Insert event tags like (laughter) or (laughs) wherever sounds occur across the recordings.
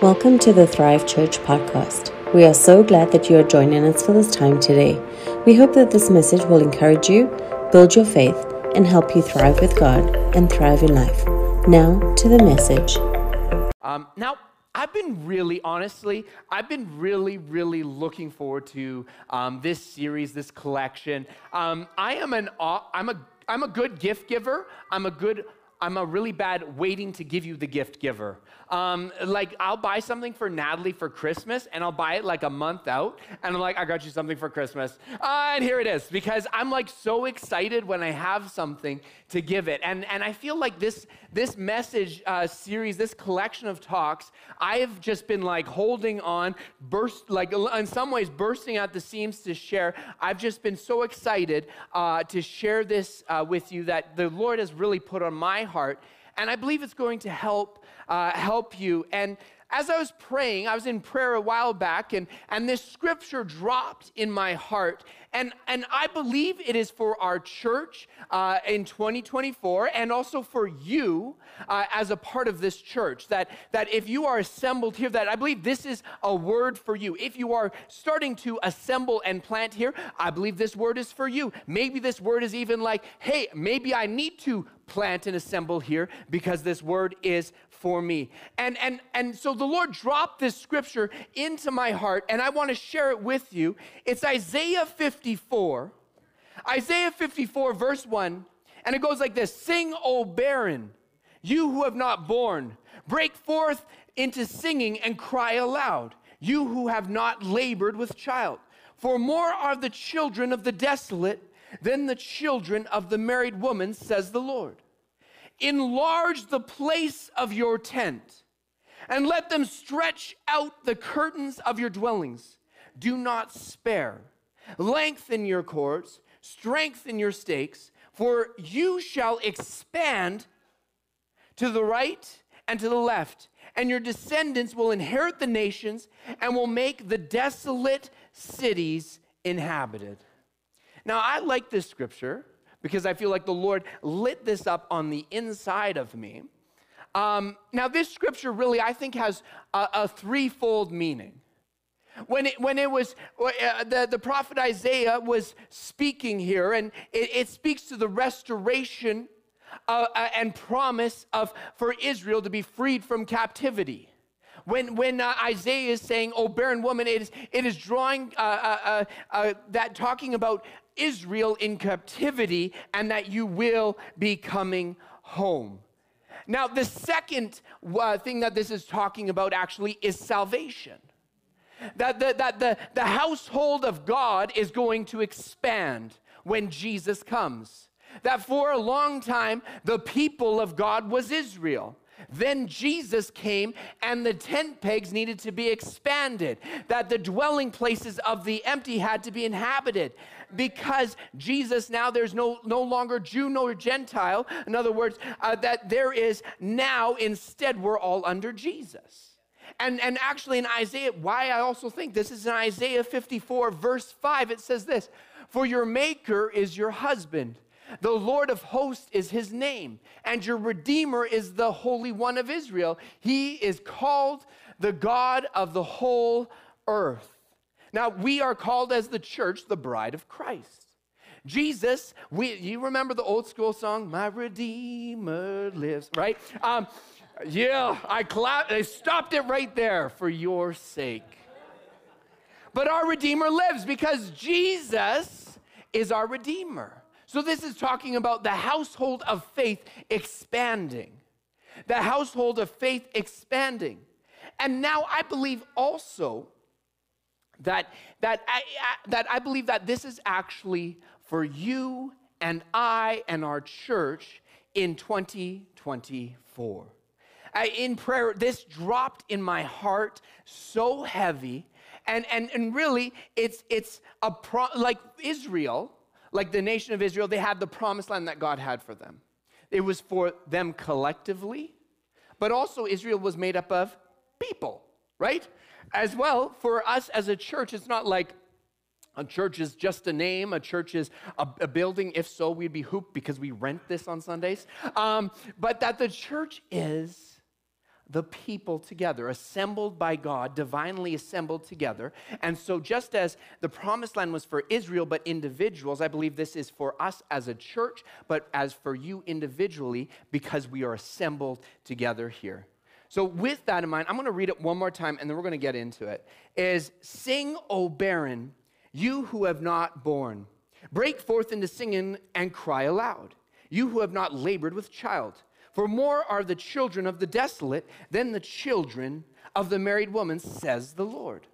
Welcome to the Thrive Church podcast. We are so glad that you are joining us for this time today. We hope that this message will encourage you, build your faith, and help you thrive with God and thrive in life. Now to the message. Um, now, I've been really, honestly, I've been really, really looking forward to um, this series, this collection. Um, I am an, I'm a, I'm a good gift giver. I'm a good I'm a really bad waiting to give you the gift giver. Um, like, I'll buy something for Natalie for Christmas, and I'll buy it like a month out, and I'm like, I got you something for Christmas. Uh, and here it is, because I'm like so excited when I have something to give it. And, and I feel like this, this message uh, series, this collection of talks, I've just been like holding on, burst, like in some ways bursting at the seams to share. I've just been so excited uh, to share this uh, with you that the Lord has really put on my heart. And I believe it's going to help, uh, help you. And as I was praying, I was in prayer a while back, and, and this scripture dropped in my heart. And, and I believe it is for our church uh, in 2024 and also for you uh, as a part of this church. That, that if you are assembled here, that I believe this is a word for you. If you are starting to assemble and plant here, I believe this word is for you. Maybe this word is even like, hey, maybe I need to plant and assemble here because this word is for me. And, and, and so the Lord dropped this scripture into my heart, and I want to share it with you. It's Isaiah 54. Isaiah 54, verse 1, and it goes like this Sing, O barren, you who have not borne, break forth into singing and cry aloud, you who have not labored with child. For more are the children of the desolate than the children of the married woman, says the Lord. Enlarge the place of your tent, and let them stretch out the curtains of your dwellings. Do not spare. Lengthen your cords, strengthen your stakes, for you shall expand to the right and to the left, and your descendants will inherit the nations and will make the desolate cities inhabited. Now, I like this scripture because I feel like the Lord lit this up on the inside of me. Um, now, this scripture really, I think, has a, a threefold meaning. When it, when it was, uh, the, the prophet Isaiah was speaking here, and it, it speaks to the restoration uh, uh, and promise of, for Israel to be freed from captivity. When, when uh, Isaiah is saying, Oh, barren woman, it is, it is drawing uh, uh, uh, that, talking about Israel in captivity and that you will be coming home. Now, the second uh, thing that this is talking about actually is salvation. That, the, that the, the household of God is going to expand when Jesus comes. That for a long time, the people of God was Israel. Then Jesus came and the tent pegs needed to be expanded, that the dwelling places of the empty had to be inhabited. Because Jesus now there's no, no longer Jew nor Gentile. In other words, uh, that there is now instead we're all under Jesus. And, and actually in Isaiah, why I also think this is in Isaiah 54, verse 5, it says this For your maker is your husband the Lord of hosts is his name, and your Redeemer is the Holy One of Israel. He is called the God of the whole earth. Now, we are called as the church the bride of Christ. Jesus, we, you remember the old school song, My Redeemer Lives, right? Um, yeah, I clapped, I stopped it right there for your sake. But our Redeemer lives because Jesus is our Redeemer. So, this is talking about the household of faith expanding. The household of faith expanding. And now I believe also that, that, I, that I believe that this is actually for you and I and our church in 2024. I, in prayer, this dropped in my heart so heavy. And, and, and really, it's, it's a pro, like Israel like the nation of Israel, they had the promised land that God had for them. It was for them collectively, but also Israel was made up of people, right? As well, for us as a church, it's not like a church is just a name, a church is a, a building. If so, we'd be hooped because we rent this on Sundays. Um, but that the church is the people together, assembled by God, divinely assembled together. And so, just as the promised land was for Israel, but individuals, I believe this is for us as a church, but as for you individually, because we are assembled together here. So, with that in mind, I'm going to read it one more time and then we're going to get into it. Is Sing, O barren, you who have not borne. Break forth into singing and cry aloud, you who have not labored with child. For more are the children of the desolate than the children of the married woman, says the Lord.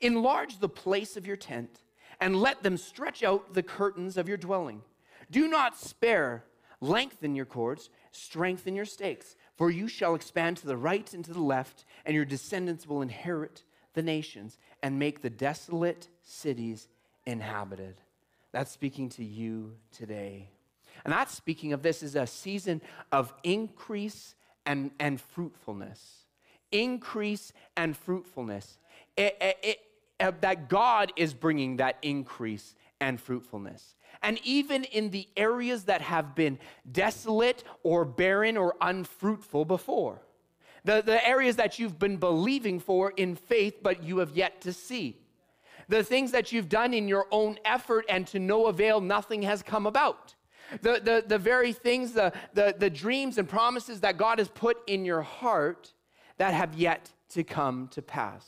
Enlarge the place of your tent, and let them stretch out the curtains of your dwelling. Do not spare, lengthen your cords, strengthen your stakes, for you shall expand to the right and to the left, and your descendants will inherit the nations and make the desolate cities inhabited. That's speaking to you today. And that's speaking of this as a season of increase and, and fruitfulness. Increase and fruitfulness. It, it, it, uh, that God is bringing that increase and fruitfulness. And even in the areas that have been desolate or barren or unfruitful before, the, the areas that you've been believing for in faith, but you have yet to see, the things that you've done in your own effort and to no avail, nothing has come about the, the, the very things, the, the, the dreams and promises that God has put in your heart that have yet to come to pass.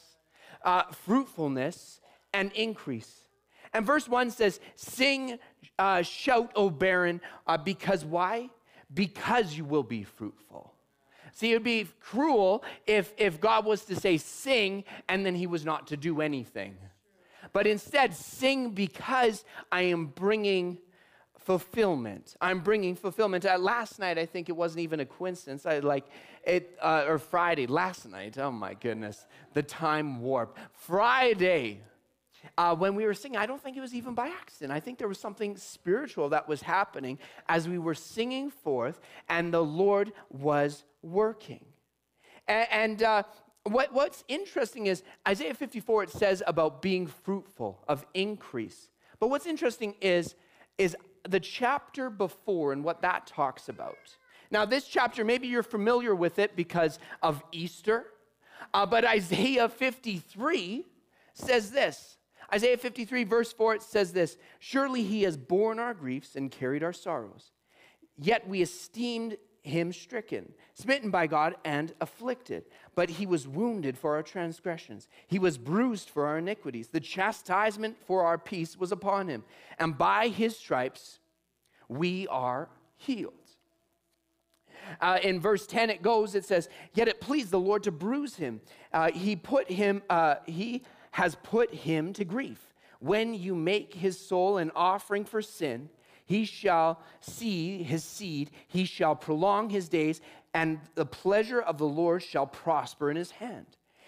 Uh, fruitfulness and increase. And verse 1 says, Sing, uh, shout, O barren, uh, because why? Because you will be fruitful. See, it would be cruel if, if God was to say, Sing, and then he was not to do anything. But instead, sing because I am bringing fulfillment. I'm bringing fulfillment. Uh, last night, I think it wasn't even a coincidence. I like it, uh, or Friday, last night. Oh my goodness, the time warp. Friday, uh, when we were singing, I don't think it was even by accident. I think there was something spiritual that was happening as we were singing forth, and the Lord was working. And, and uh, what, what's interesting is Isaiah 54, it says about being fruitful, of increase. But what's interesting is, is the chapter before and what that talks about. Now, this chapter, maybe you're familiar with it because of Easter, uh, but (laughs) Isaiah 53 says this. Isaiah 53, verse 4, it says this Surely he has borne our griefs and carried our sorrows, yet we esteemed him stricken, smitten by God, and afflicted. But he was wounded for our transgressions, he was bruised for our iniquities. The chastisement for our peace was upon him, and by his stripes we are healed. Uh, in verse 10 it goes it says yet it pleased the lord to bruise him uh, he put him uh, he has put him to grief when you make his soul an offering for sin he shall see his seed, he shall prolong his days, and the pleasure of the Lord shall prosper in his hand.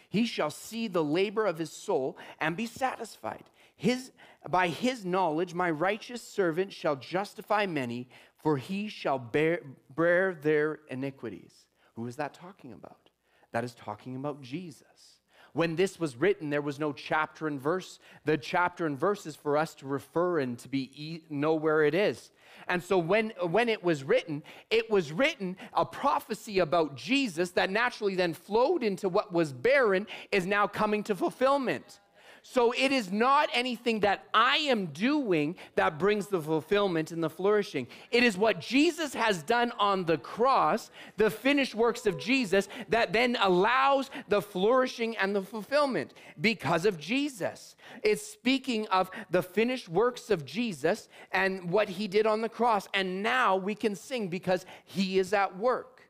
He shall see the labor of his soul and be satisfied. His, by his knowledge, my righteous servant shall justify many, for he shall bear, bear their iniquities. Who is that talking about? That is talking about Jesus. When this was written, there was no chapter and verse. The chapter and verse is for us to refer and to be know where it is. And so when, when it was written, it was written a prophecy about Jesus that naturally then flowed into what was barren is now coming to fulfillment. So it is not anything that I am doing that brings the fulfillment and the flourishing. It is what Jesus has done on the cross, the finished works of Jesus, that then allows the flourishing and the fulfillment because of Jesus. It's speaking of the finished works of Jesus and what he did on the cross. And now we can sing because he is at work.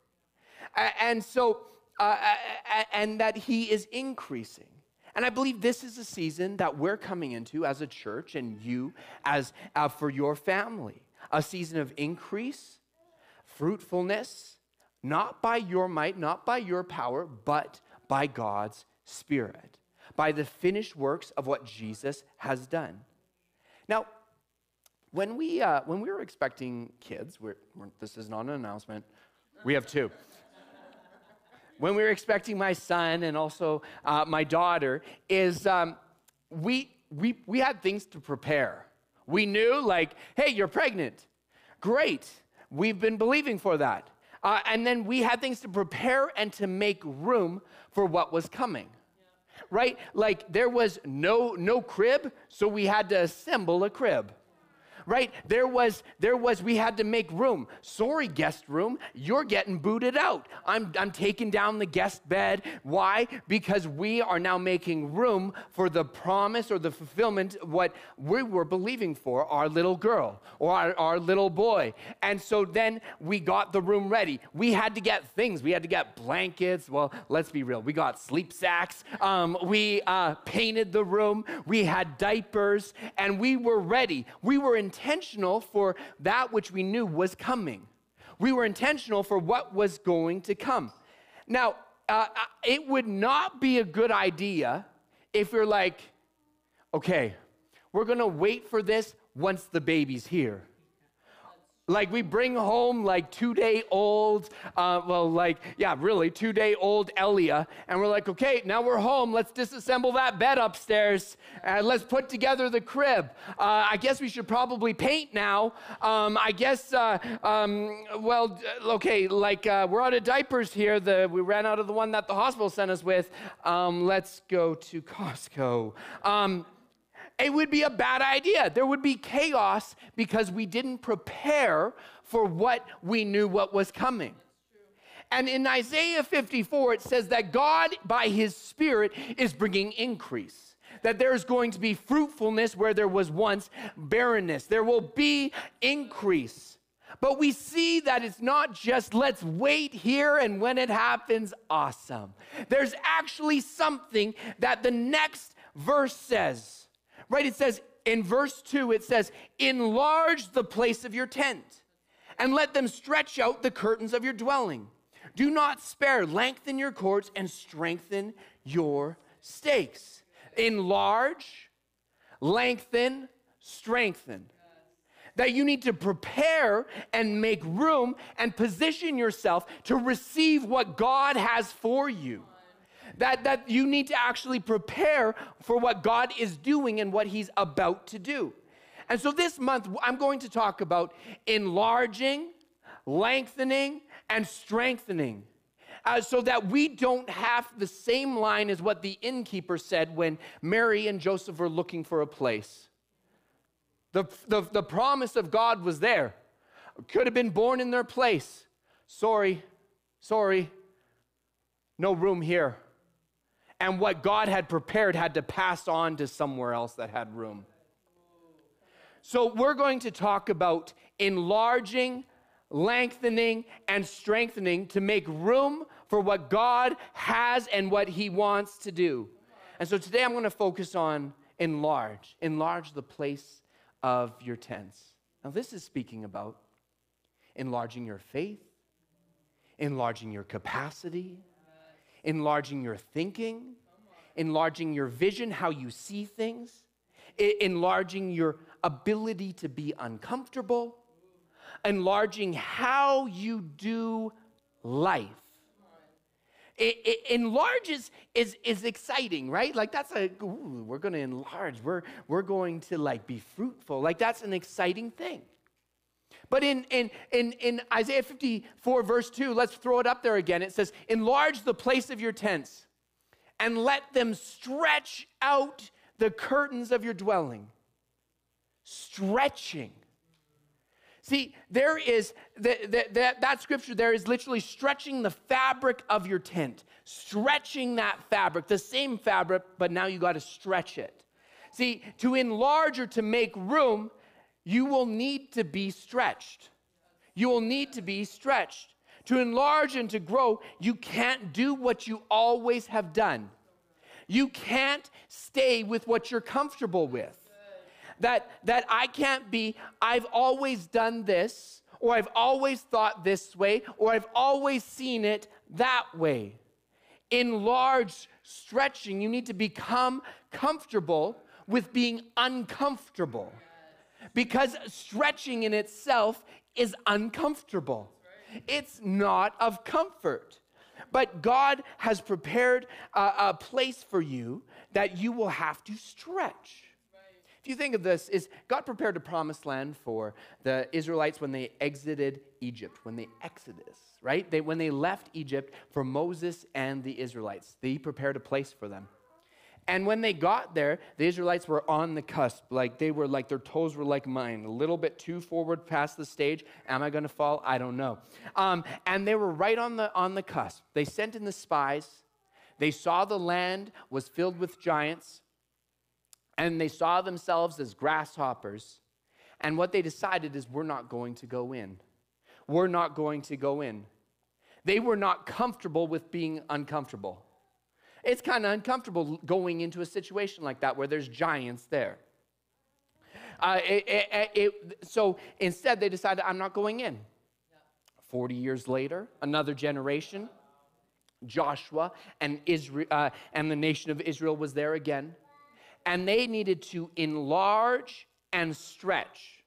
And so, uh, and that he is increasing. And I believe this is a season that we're coming into as a church and you as uh, for your family. A season of increase, fruitfulness, not by your might, not by your power, but by God's Spirit, by the finished works of what Jesus has done. Now, when we, uh, when we were expecting kids, we're, we're, this is not an announcement, we have two when we were expecting my son and also uh, my daughter is um, we, we, we had things to prepare. We knew, like, hey, you're pregnant. Great. We've been believing for that. Uh, and then we had things to prepare and to make room for what was coming. Right? Like there was no no crib, so we had to assemble a crib right? There was, there was, we had to make room. Sorry, guest room, you're getting booted out. I'm, I'm taking down the guest bed. Why? Because we are now making room for the promise or the fulfillment what we were believing for our little girl or our, our little boy. And so then we got the room ready. We had to get things. We had to get blankets. Well, let's be real. We got sleep sacks. Um, we uh, painted the room. We had diapers, and we were ready. We were in intentional for that which we knew was coming. We were intentional for what was going to come. Now, uh, uh, it would not be a good idea if you're like, okay, we're gonna wait for this once the baby's here. Like we bring home like two day old, uh, well, like, yeah, really, two day old Elia. And we're like, okay, now we're home. Let's disassemble that bed upstairs and let's put together the crib. Uh, I guess we should probably paint now. Um, I guess, uh, um, well, okay, like uh, we're out of diapers here. The, we ran out of the one that the hospital sent us with. Um, let's go to (laughs) Costco. It would be a bad idea. There would be chaos because we didn't prepare for what we knew what was coming. And in Isaiah 54, it says that God, by his Spirit, is bringing increase. That there's going to be fruitfulness where there was once barrenness. There will be increase. But we see that it's not just let's wait here and when it happens, awesome. There's actually something that the next verse says right? It says in verse 2, it says, Enlarge the place of your tent and let them stretch out the curtains of your dwelling. Do not spare, lengthen your cords and strengthen your stakes. Enlarge, lengthen, strengthen. That you need to prepare and make room and position yourself to receive what God has for you that, that you need to actually prepare for what God is doing and what He's about to do. And so this month, I'm going to talk about enlarging, lengthening, and strengthening. Uh, so that we don't have the same line as what the innkeeper said when Mary and Joseph were looking for a place. The, the, the promise of God was there, could have been born in their place. Sorry, sorry, no room here and what God had prepared had to pass on to somewhere else that had room. So, we're going to talk about enlarging, lengthening, and strengthening to make room for what God has and what He wants to do. And so, today I'm going to focus on enlarge, enlarge the place of your tents. Now, this is speaking about enlarging your faith, enlarging your capacity enlarging your thinking, enlarging your vision, how you see things, enlarging your ability to be uncomfortable, enlarging how you do life. It, it enlarges is, is exciting, right? Like that's a, ooh, we're going to enlarge. We're, we're going to like be fruitful. Like that's an exciting thing. But in, in, in, in Isaiah 54, verse 2, let's throw it up there again. It says, Enlarge the place of your tents and let them stretch out the curtains of your dwelling. Stretching. See, there is the, the, that, that scripture there is literally stretching the fabric of your tent, stretching that fabric, the same fabric, but now you got to stretch it. See, to enlarge or to make room, you will need to be stretched. You will need to be stretched. To enlarge and to grow, you can't do what you always have done. You can't stay with what you're comfortable with. That, that I can't be, I've always done this, or I've always thought this way, or I've always seen it that way. Enlarge, stretching, you need to become comfortable with being uncomfortable because stretching in itself is uncomfortable. It's not of comfort. But God has prepared a, a, place for you that you will have to stretch. if you think of this, is God prepared a promised land for the Israelites when they exited Egypt, when they exodus, right? They, when they left Egypt for Moses and the Israelites, they prepared a place for them. And when they got there, the Israelites were on the cusp. Like they were like, their toes were like mine, a little bit too forward past the stage. Am I going to fall? I don't know. Um, and they were right on the, on the cusp. They sent in the spies. They saw the land was filled with giants, and they saw themselves as grasshoppers. And what they decided is, we're not going to go in. We're not going to go in. They were not comfortable with being uncomfortable. It's kind of uncomfortable going into a situation like that where there's giants there. Uh, it, it, it, so instead, they decided, I'm not going in. 40 years later, another generation, Joshua and, Israel, uh, and the nation of Israel was there again. And they needed to enlarge and stretch.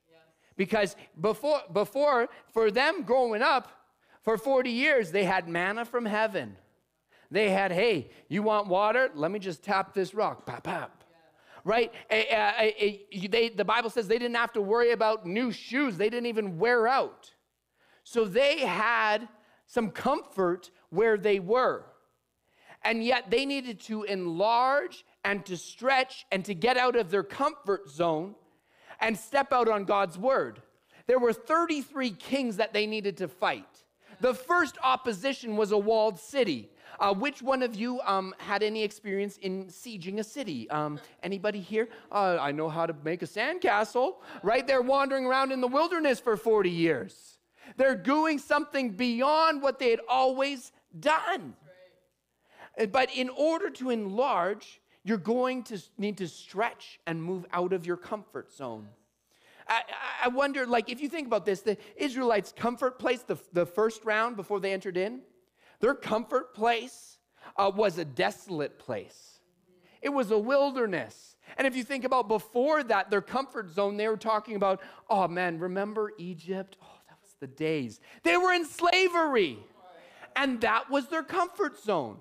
Because before, before, for them growing up, for 40 years, they had manna from heaven. They had, hey, you want water? Let me just tap this rock. Pop, pop. Right? they, the Bible says they didn't have to worry about new shoes, they didn't even wear out. So they had some comfort where they were. And yet they needed to enlarge and to stretch and to get out of their comfort zone and step out on God's word. There were 33 kings that they needed to fight. The first opposition was a walled city. Uh, which one of you um, had any experience in sieging a city? Um, anybody here? Uh, I know how to make a sandcastle. Right? They're wandering around in the wilderness for 40 years. They're doing something beyond what they had always done. But in order to enlarge, you're going to need to stretch and move out of your comfort zone. I, I wonder, like, if you think about this, the Israelites' comfort place, the, the first round before they entered in, their comfort place uh, was a desolate place, it was a wilderness. And if you think about before that, their comfort zone, they were talking about, oh man, remember Egypt? Oh, that was the days. They were in slavery, and that was their comfort zone.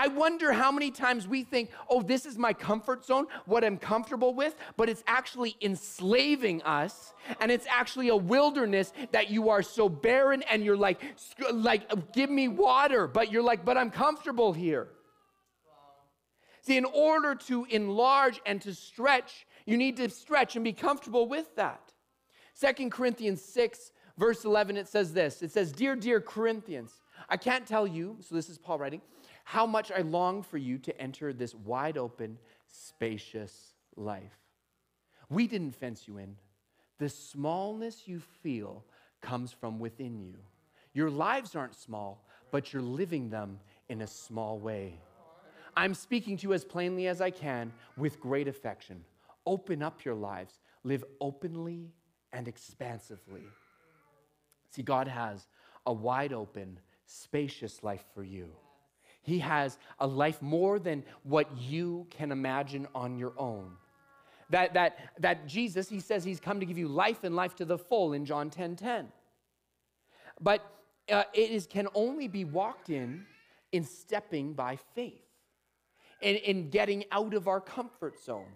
I wonder how many times we think, oh, this is my comfort zone, what I'm comfortable with, but it's actually enslaving us. And it's actually a wilderness that you are so barren and you're like, like, give me water, but you're like, but I'm comfortable here. See, in order to enlarge and to stretch, you need to stretch and be comfortable with that. Second Corinthians 6, verse 11, it says this It says, Dear, dear Corinthians, I can't tell you, so this is Paul writing, how much I long for you to enter this wide open, spacious life. We didn't fence you in. The smallness you feel comes from within you. Your lives aren't small, but you're living them in a small way. I'm speaking to you as plainly as I can with great affection. Open up your lives, live openly and expansively. See, God has a wide open, spacious life for you. He has a life more than what you can imagine on your own. That, that, that Jesus, he says he's come to give you life and life to the full in John 10 10. But uh, it is, can only be walked in in stepping by faith, in, in getting out of our comfort zone.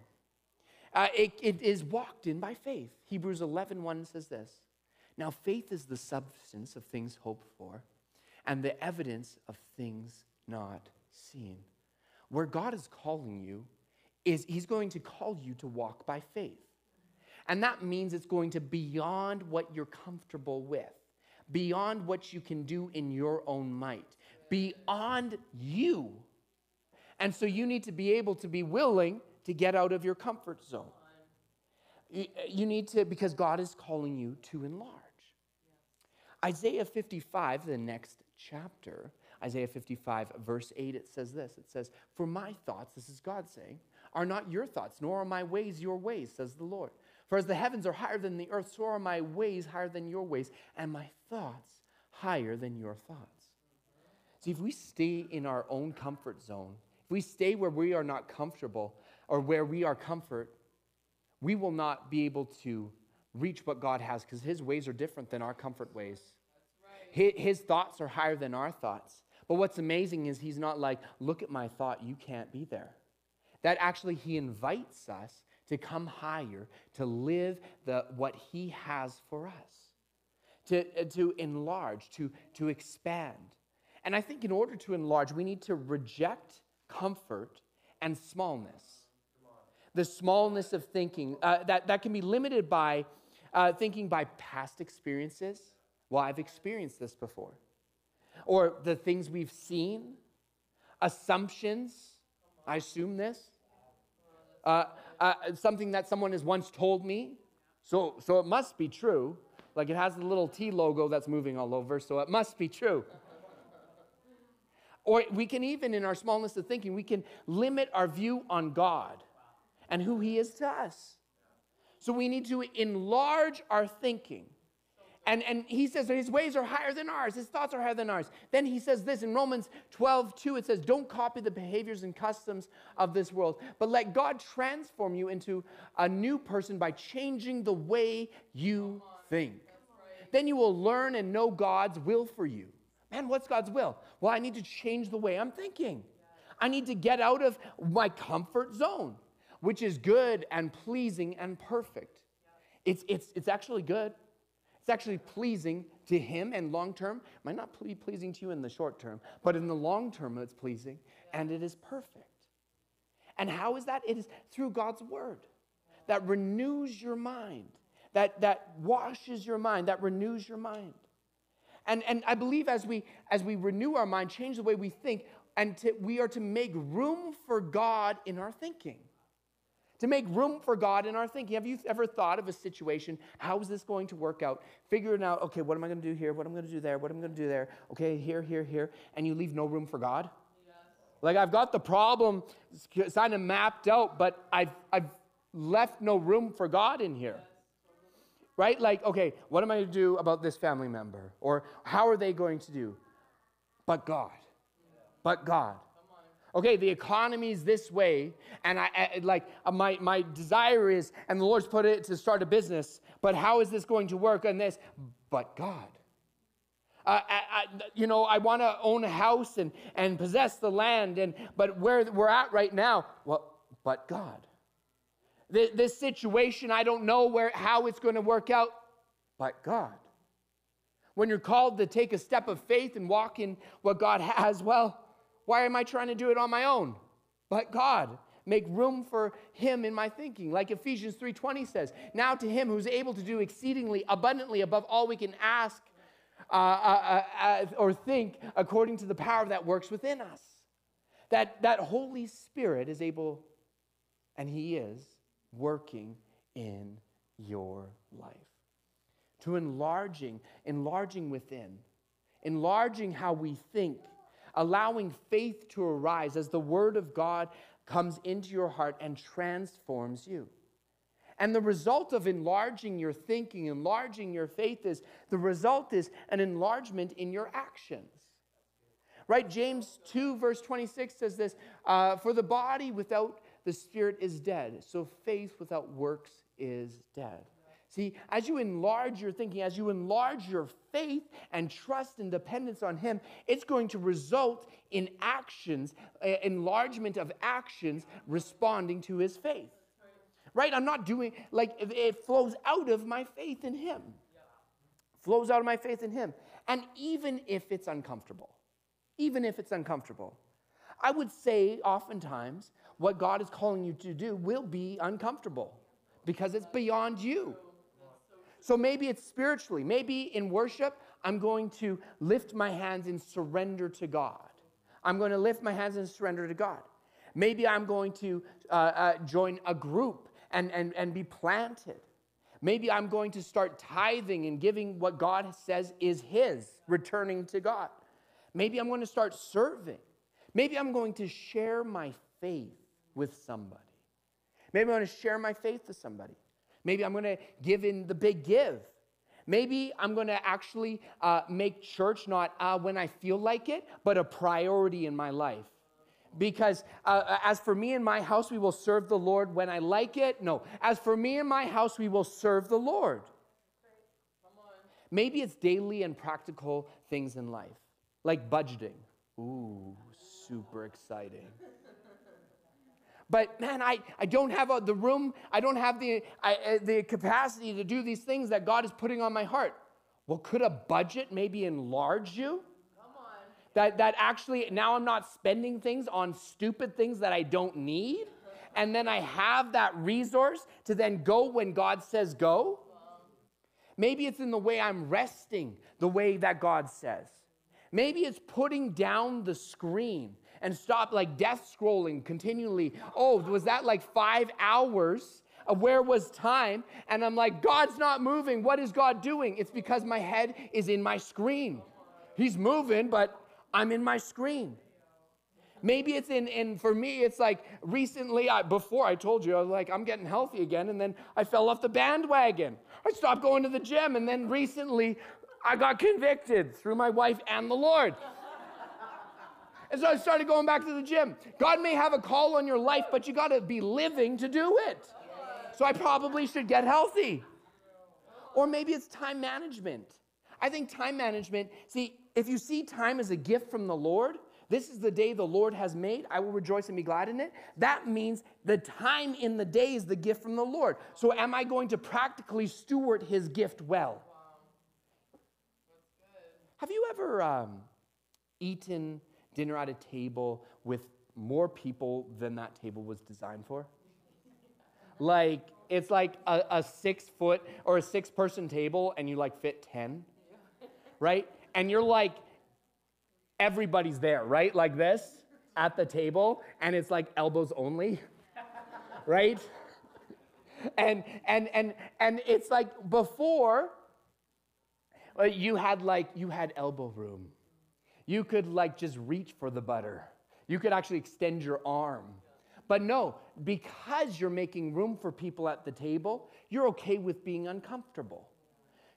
Uh, it, it is walked in by faith. Hebrews 11 1 says this Now, faith is the substance of things hoped for and the evidence of things not seen. Where God is calling you is He's going to call you to walk by faith. And that means it's going to beyond what you're comfortable with, beyond what you can do in your own might, beyond you. And so you need to be able to be willing to get out of your comfort zone. You need to, because God is calling you to enlarge. Isaiah 55, the next chapter, Isaiah 55, verse 8, it says this It says, For my thoughts, this is God saying, are not your thoughts, nor are my ways your ways, says the Lord. For as the heavens are higher than the earth, so are my ways higher than your ways, and my thoughts higher than your thoughts. See, if we stay in our own comfort zone, if we stay where we are not comfortable or where we are comfort, we will not be able to reach what God has because His ways are different than our comfort ways. Right. His, his thoughts are higher than our thoughts. But what's amazing is he's not like, look at my thought, you can't be there. That actually, he invites us to come higher, to live the, what He has for us, to, uh, to enlarge, to, to expand. And I think in order to enlarge, we need to reject comfort and smallness. The smallness of thinking uh, that, that can be limited by uh, thinking by past experiences. Well, I've experienced this before. Or the things we've seen, assumptions. I assume this. Uh, uh, something that someone has once told me. So, so it must be true. Like it has the little T logo that's moving all over, so it must be true. Or we can even, in our smallness of thinking, we can limit our view on God and who He is to us. So we need to enlarge our thinking. And, and he says his ways are higher than ours, his thoughts are higher than ours. Then he says this in Romans 12, 2, it says, Don't copy the behaviors and customs of this world, but let God transform you into a new person by changing the way you think. Then you will learn and know God's will for you. Man, what's God's will? Well, I need to change the way I'm thinking. I need to get out of my comfort zone, which is good and pleasing and perfect. It's, it's, it's actually good. It's actually pleasing to Him and long term. Might not be pleasing to you in the short term, but in the long term, it's pleasing and it is perfect. And how is that? It is through God's Word that renews your mind, that, that washes your mind, that renews your mind. And, and I believe as we, as we renew our mind, change the way we think, and to, we are to make room for God in our thinking. To make room for God in our thinking. Have you ever thought of a situation? How is this going to work out? Figuring out, okay, what am I going to do here? What am I going to do there? What am I going to do there? Okay, here, here, here. And you leave no room for God? Yes. Like I've got the problem kind of mapped out, but I've, I've left no room for God in here right? Like, okay, what am I going to do about this family member? Or how are they going to do? But God. But God. Okay, the economy's this way, and I, I like uh, my, my desire is, and the Lord's put it to start a business, but how is this going to work on this? But God. Uh, I, I, you know, I want to own a house and, and possess the land, and but where we're at right now, well, but God this situation, I don't know where, how it's going to work out, but God. When you're called to take a step of faith and walk in what God has, well, why am I trying to do it on my own? But God. Make room for him in my thinking. Like Ephesians 3:20 says, "Now to him who's able to do exceedingly abundantly above all we can ask uh, uh, uh, uh or think according to the power that works within us." That that Holy Spirit is able and he is working in your life. To enlarging, enlarging within, enlarging how we think, allowing faith to arise as the Word of God comes into your heart and transforms you. And the result of enlarging your thinking, enlarging your faith is the result is an enlargement in your actions. Right? James 2, verse 26 says this uh, For the body without the spirit is dead. So faith without works is dead. See, as you enlarge your thinking, as you enlarge your faith and trust and dependence on Him, it's going to result in actions, uh, enlargement of actions responding to His faith. Right? I'm not doing, like, it flows out of my faith in Him. Flows out of my faith in Him. And even if it's uncomfortable, even if it's uncomfortable, I would say oftentimes what God is calling you to do will be uncomfortable because it's beyond you. So maybe it's spiritually. Maybe in worship, I'm going to lift my hands and surrender to God. I'm going to lift my hands and surrender to God. Maybe I'm going to uh, uh, join a group and, and, and be planted. Maybe I'm going to start tithing and giving what God says is His, returning to God. Maybe I'm going to start serving. Maybe I'm going to share my faith with somebody. Maybe I'm going to share my faith with somebody. Maybe I'm going to give in the big give. Maybe I'm going to actually uh, make church not uh, when I feel like it, but a priority in my life. Because uh, as for me and my house, we will serve the Lord when I like it. No, as for me and my house, we will serve the Lord. Maybe it's daily and practical things in life, like budgeting. Ooh, super exciting but man, I, I don't have a, the room, I don't have the, I, uh, the capacity to do these things that God is putting on my heart. Well, could a budget maybe enlarge you? That, that actually now I'm not spending things on stupid things that I don't need. And then I have that resource to then go when God says go. Maybe it's in the way I'm resting, the way that God says. Maybe it's putting down the screen and stop like death scrolling continually. Oh, was that like five hours? Uh, where was time? And I'm like, God's not moving. What is God doing? It's because my head is in my screen. He's moving, but I'm in my screen. Maybe it's in, and for me, it's like recently, I, before I told you, I was like, I'm getting healthy again, and then I fell off the bandwagon. I stopped going to the gym, and then recently, I got convicted through my wife and the Lord. And so I started going back to the gym. God may have a call on your life, but you got to be living to do it. So I probably should get healthy. Or maybe it's time management. I think time management, see, if you see time as a gift from the Lord, this is the day the Lord has made. I will rejoice and be glad in it. That means the time in the day is the gift from the Lord. So, am I going to practically steward his gift well? Have you ever um, eaten dinner at a table with more people than that table was designed for? like, it's like a, a six foot or a six person table and you like fit 10, right? And you're like, everybody's there, right? Like this at the table, and it's like elbows only, right? And and and and it's like before you had like you had elbow room. You could like just reach for the butter. You could actually extend your arm. But no, because you're making room for people at the table, you're okay with being uncomfortable.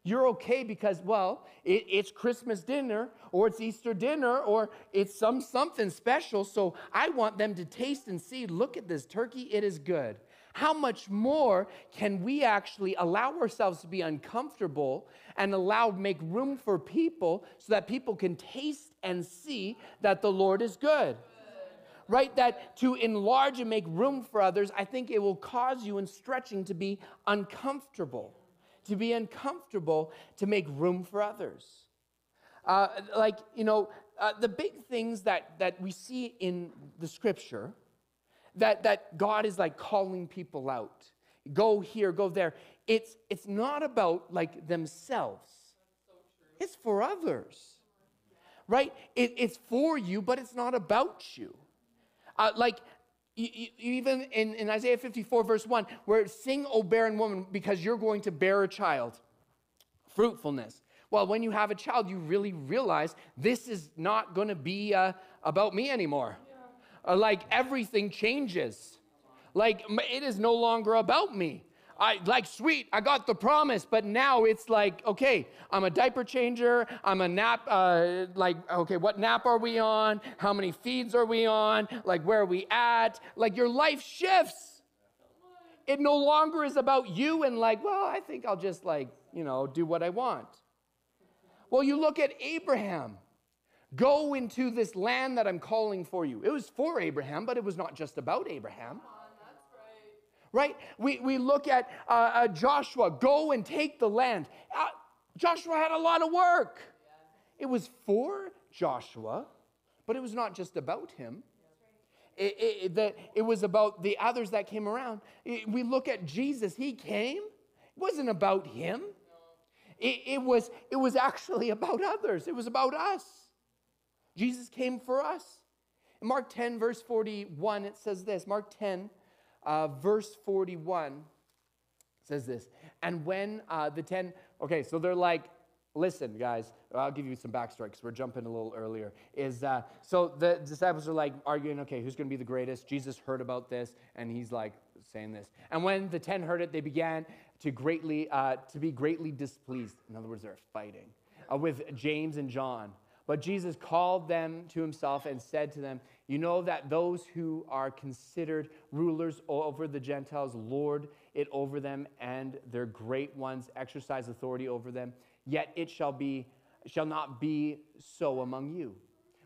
You're okay because, well, it, it's Christmas dinner or it's Easter dinner or it's some something special. So I want them to taste and see, look at this turkey, it is good. How much more can we actually allow ourselves to be uncomfortable and allow make room for people so that people can taste and see that the Lord is good? right? That to enlarge and make room for others, I think it will cause you in stretching to be uncomfortable to be uncomfortable to make room for others. Uh, like, you know, uh, the big things that, that we see in the scripture that, that God is like calling people out go here, go there. It's, it's not about like themselves, it's for others, right? It, it's for you, but it's not about you. Uh, like, even in, in Isaiah 54, verse 1, where sing, O barren woman, because you're going to bear a child. Fruitfulness. Well, when you have a child, you really realize this is not going to be uh, about me anymore. Uh, like everything changes. Like it is no longer about me. I like sweet, I got the promise, but now it's like, okay, I'm a diaper changer, I'm a nap, uh, like, okay, what nap are we on? How many feeds are we on? Like, where are we at? Like, your life shifts. It no longer is about you and, like, well, I think I'll just, like, you know, do what I want. Well, you look at Abraham. Go into this land that I'm calling for you. It was for Abraham, but it was not just about Abraham right? We, we look at uh, uh, Joshua, go and take the land. Uh, Joshua had a lot of work. It was for Joshua, but it was not just about him. It, it, the, it was about the others that came around. It, we look at Jesus, he came. It wasn't about him. It, it, was, it was actually about others, it was about us. Jesus came for us. In Mark 10, verse 41, it says this Mark 10, uh, verse 41 says this. And when uh, the 10, okay, so they're like, listen, guys, I'll give you some backstory because we're jumping a little earlier. Is uh, so the disciples are like arguing, okay, who's going to be the greatest? Jesus heard about this, and he's like saying this. And when the ten heard it, they began to greatly uh, to be greatly displeased. In other words, they're fighting uh, with James and John. But Jesus called them to himself and said to them, You know that those who are considered rulers over the Gentiles lord it over them, and their great ones exercise authority over them. Yet it shall be shall not be so among you.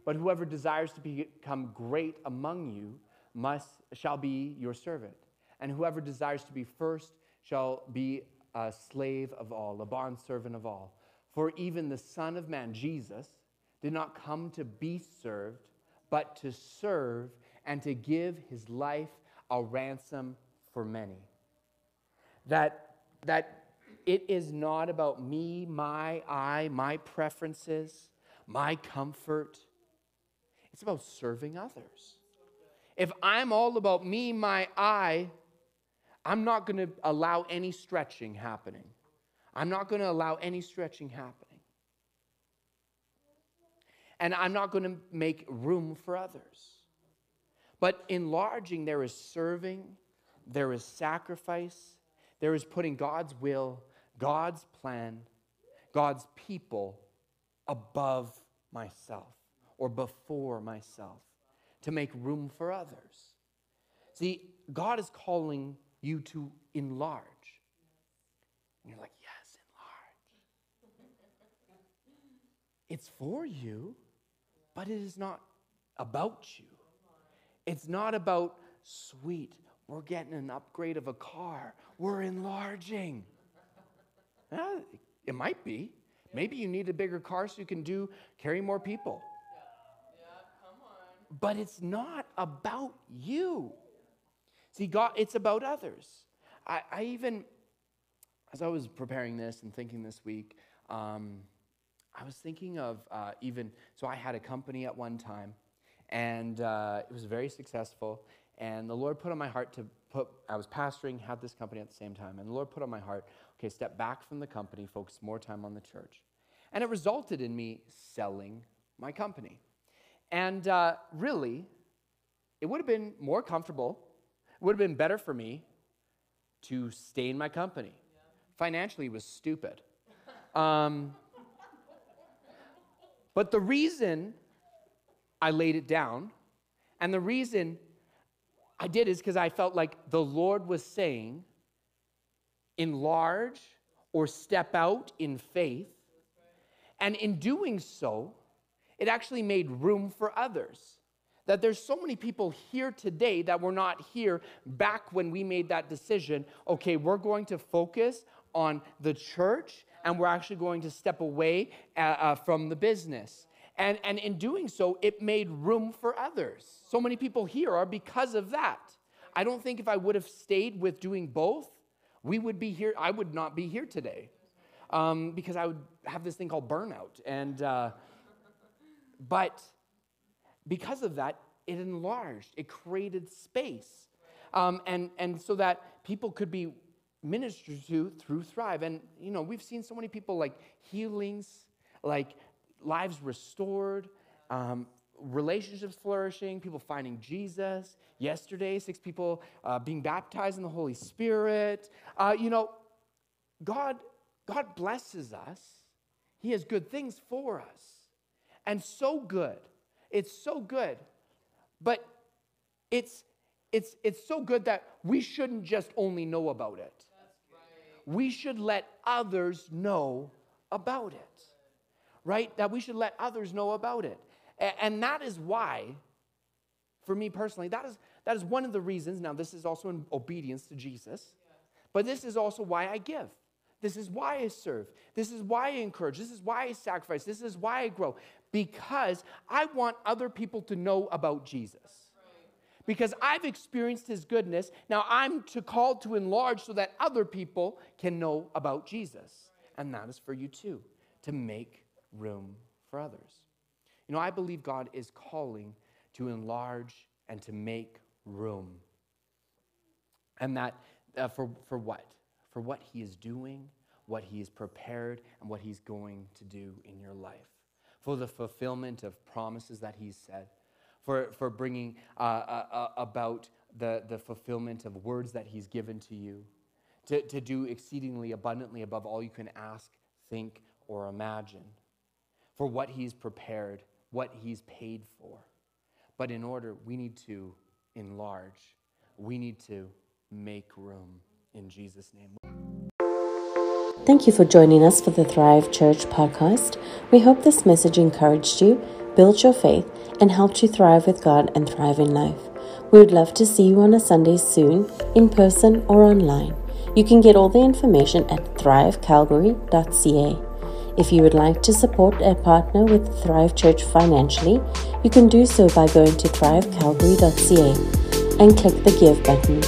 But whoever desires to become great among you must shall be your servant, and whoever desires to be first shall be a slave of all, a bondservant of all. For even the Son of Man, Jesus, did not come to be served, but to serve and to give his life a ransom for many. That, that it is not about me, my I, my preferences, my comfort. It's about serving others. If I'm all about me, my I, I'm not going to allow any stretching happening. I'm not going to allow any stretching happening. And I'm not going to make room for others. But enlarging, there is serving, there is sacrifice, there is putting God's will, God's plan, God's people above myself or before myself to make room for others. See, God is calling you to enlarge. And you're like, yes, enlarge. (laughs) it's for you, but it is not about you. It's not about, sweet, we're getting an upgrade of a car, we're enlarging. It might be. Maybe you need a bigger car so you can do carry more people. But it's not about you. See, God, it's about others. I, I even, as I was preparing this and thinking this week, um, I was thinking of uh, even, so I had a company at one time, and uh, it was very successful. And the Lord put on my heart to put, I was pastoring, had this company at the same time, and the Lord put on my heart, okay, step back from the company, focus more time on the church. And it resulted in me selling my company. And uh, really, it would have been more comfortable, it would have been better for me to stay in my company. Yeah. Financially, it was stupid. Um, but the reason I laid it down and the reason I did is because I felt like the Lord was saying, enlarge or step out in faith. And in doing so, it actually made room for others. That there's so many people here today that were not here back when we made that decision. Okay, we're going to focus on the church and we're actually going to step away uh, uh, from the business. And, and in doing so, it made room for others. So many people here are because of that. I don't think if I would have stayed with doing both, we would be here, I would not be here today. Um, because I would have this thing called burnout. And, uh, but because of that, it enlarged, it created space. Um, and, and so that people could be ministered to through Thrive. And, you know, we've seen so many people like healings, like lives restored, um, relationships flourishing, people finding Jesus. Yesterday, six people uh, being baptized in the Holy Spirit. Uh, you know, God, God blesses us. He has good things for us and so good. It's so good. But it's it's it's so good that we shouldn't just only know about it. We should let others know about it. Right? That we should let others know about it. And that is why for me personally, that is that is one of the reasons. Now this is also in obedience to Jesus. But this is also why I give. This is why I serve. This is why I encourage. This is why I sacrifice. This is why I grow because I want other people to know about Jesus. Because I've experienced his goodness. Now I'm to called to enlarge so that other people can know about Jesus. And that is for you too, to make room for others. You know, I believe God is calling to enlarge and to make room. And that uh, for, for what? For what he is doing, what he is prepared, and what he's going to do in your life for the fulfillment of promises that He's said, for, for bringing uh, uh, uh, about the, the fulfillment of words that He's given to you, to, to do exceedingly abundantly above all you can ask, think, or imagine, for what He's prepared, what He's paid for. But in order, we need to enlarge, we need to make room in Jesus' name. Thank you for joining us for the Thrive Church podcast. We hope this message encouraged you, built your faith, and helped you thrive with God and thrive in life. We would love to see you on a Sunday soon, in person or online. You can get all the information at thrivecalgary.ca. If you would like to support or partner with Thrive Church financially, you can do so by going to thrivecalgary.ca and click the Give button.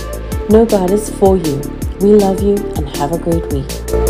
Know God is for you. We love you and have a great week.